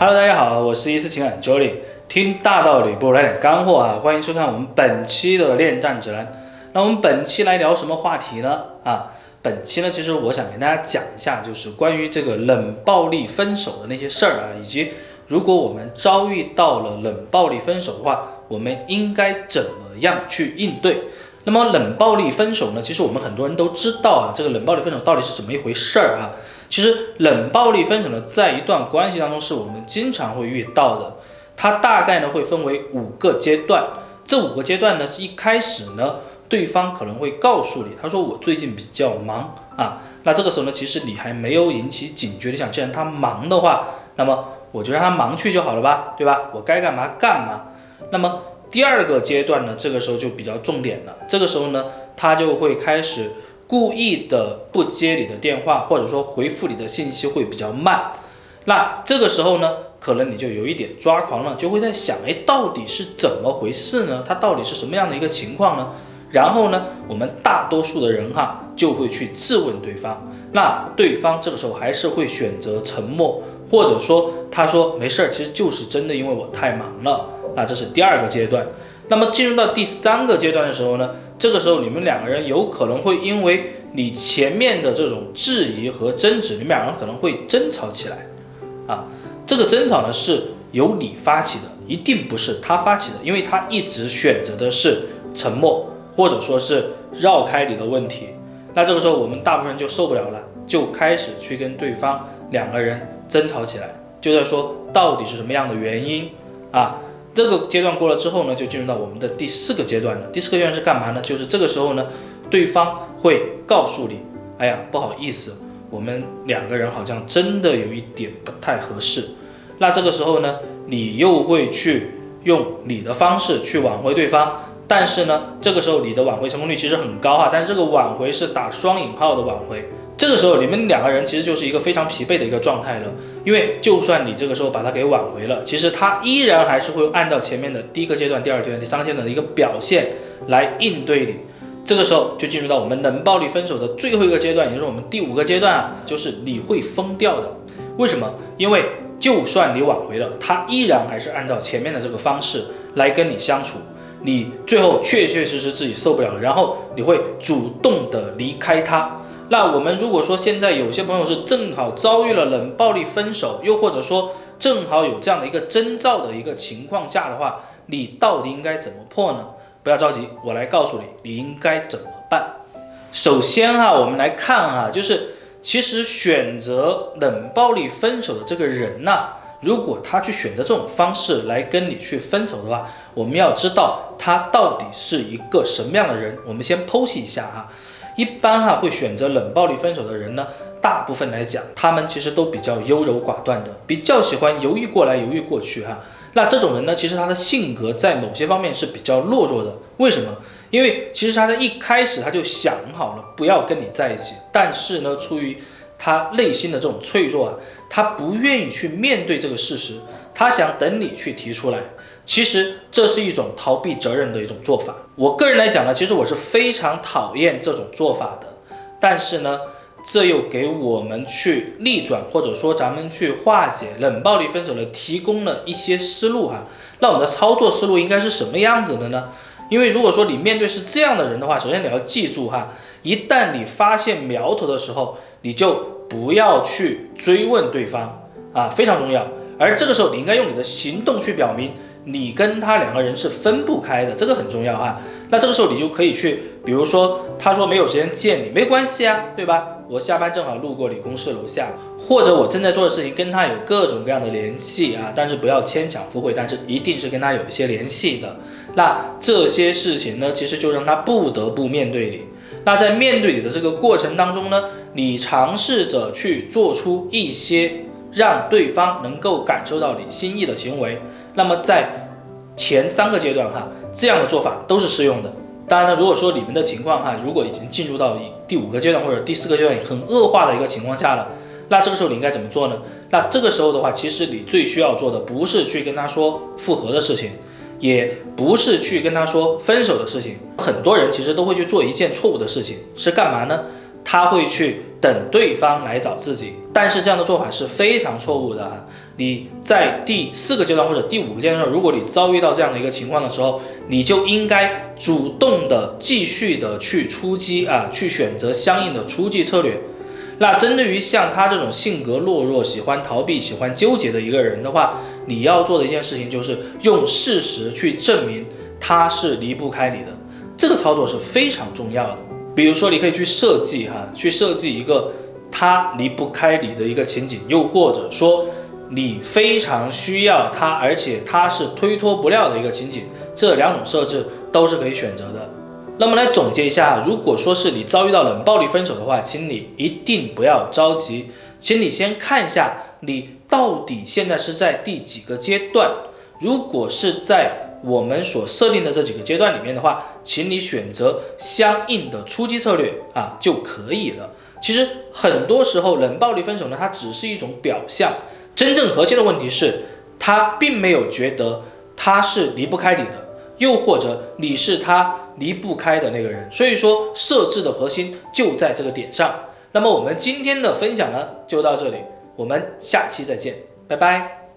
Hello，大家好，我是一思情感 Jolly，听大道理不如来点干货啊！欢迎收看我们本期的恋战指南。那我们本期来聊什么话题呢？啊，本期呢，其实我想跟大家讲一下，就是关于这个冷暴力分手的那些事儿啊，以及如果我们遭遇到了冷暴力分手的话，我们应该怎么样去应对？那么冷暴力分手呢？其实我们很多人都知道啊，这个冷暴力分手到底是怎么一回事儿啊？其实冷暴力分手呢，在一段关系当中是我们经常会遇到的，它大概呢会分为五个阶段。这五个阶段呢，一开始呢，对方可能会告诉你，他说我最近比较忙啊，那这个时候呢，其实你还没有引起警觉，你想既然他忙的话，那么我就让他忙去就好了吧，对吧？我该干嘛干嘛。那么第二个阶段呢，这个时候就比较重点了，这个时候呢，他就会开始。故意的不接你的电话，或者说回复你的信息会比较慢，那这个时候呢，可能你就有一点抓狂了，就会在想，哎，到底是怎么回事呢？他到底是什么样的一个情况呢？然后呢，我们大多数的人哈，就会去质问对方，那对方这个时候还是会选择沉默，或者说他说没事儿，其实就是真的因为我太忙了，那这是第二个阶段。那么进入到第三个阶段的时候呢？这个时候，你们两个人有可能会因为你前面的这种质疑和争执，你们两个人可能会争吵起来，啊，这个争吵呢是由你发起的，一定不是他发起的，因为他一直选择的是沉默，或者说是绕开你的问题。那这个时候，我们大部分人就受不了了，就开始去跟对方两个人争吵起来，就在说到底是什么样的原因啊？这个阶段过了之后呢，就进入到我们的第四个阶段了。第四个阶段是干嘛呢？就是这个时候呢，对方会告诉你，哎呀，不好意思，我们两个人好像真的有一点不太合适。那这个时候呢，你又会去用你的方式去挽回对方，但是呢，这个时候你的挽回成功率其实很高哈，但是这个挽回是打双引号的挽回。这个时候，你们两个人其实就是一个非常疲惫的一个状态了，因为就算你这个时候把他给挽回了，其实他依然还是会按照前面的第一个阶段、第二阶段、第三阶段的一个表现来应对你。这个时候就进入到我们冷暴力分手的最后一个阶段，也就是我们第五个阶段啊，就是你会疯掉的。为什么？因为就算你挽回了，他依然还是按照前面的这个方式来跟你相处，你最后确确实实自己受不了了，然后你会主动的离开他。那我们如果说现在有些朋友是正好遭遇了冷暴力分手，又或者说正好有这样的一个征兆的一个情况下的话，你到底应该怎么破呢？不要着急，我来告诉你，你应该怎么办。首先哈，我们来看哈，就是其实选择冷暴力分手的这个人呐，如果他去选择这种方式来跟你去分手的话，我们要知道他到底是一个什么样的人。我们先剖析一下哈。一般哈会选择冷暴力分手的人呢，大部分来讲，他们其实都比较优柔寡断的，比较喜欢犹豫过来犹豫过去哈。那这种人呢，其实他的性格在某些方面是比较懦弱的。为什么？因为其实他在一开始他就想好了不要跟你在一起，但是呢，出于他内心的这种脆弱啊，他不愿意去面对这个事实，他想等你去提出来。其实这是一种逃避责任的一种做法。我个人来讲呢，其实我是非常讨厌这种做法的。但是呢，这又给我们去逆转，或者说咱们去化解冷暴力分手的提供了一些思路哈。那我们的操作思路应该是什么样子的呢？因为如果说你面对是这样的人的话，首先你要记住哈，一旦你发现苗头的时候，你就不要去追问对方啊，非常重要。而这个时候，你应该用你的行动去表明。你跟他两个人是分不开的，这个很重要啊。那这个时候你就可以去，比如说他说没有时间见你，没关系啊，对吧？我下班正好路过你公司楼下，或者我正在做的事情跟他有各种各样的联系啊，但是不要牵强附会，但是一定是跟他有一些联系的。那这些事情呢，其实就让他不得不面对你。那在面对你的这个过程当中呢，你尝试着去做出一些让对方能够感受到你心意的行为。那么在前三个阶段哈，这样的做法都是适用的。当然了，如果说你们的情况哈，如果已经进入到第五个阶段或者第四个阶段很恶化的一个情况下了，那这个时候你应该怎么做呢？那这个时候的话，其实你最需要做的不是去跟他说复合的事情，也不是去跟他说分手的事情。很多人其实都会去做一件错误的事情，是干嘛呢？他会去等对方来找自己，但是这样的做法是非常错误的啊。你在第四个阶段或者第五个阶段，如果你遭遇到这样的一个情况的时候，你就应该主动的继续的去出击啊，去选择相应的出击策略。那针对于像他这种性格懦弱、喜欢逃避、喜欢纠结的一个人的话，你要做的一件事情就是用事实去证明他是离不开你的。这个操作是非常重要的。比如说，你可以去设计哈，去设计一个他离不开你的一个情景，又或者说你非常需要他，而且他是推脱不了的一个情景。这两种设置都是可以选择的。那么来总结一下，如果说是你遭遇到冷暴力分手的话，请你一定不要着急，请你先看一下你到底现在是在第几个阶段。如果是在我们所设定的这几个阶段里面的话，请你选择相应的出击策略啊就可以了。其实很多时候冷暴力分手呢，它只是一种表象，真正核心的问题是，他并没有觉得他是离不开你的。又或者你是他离不开的那个人，所以说设置的核心就在这个点上。那么我们今天的分享呢就到这里，我们下期再见，拜拜。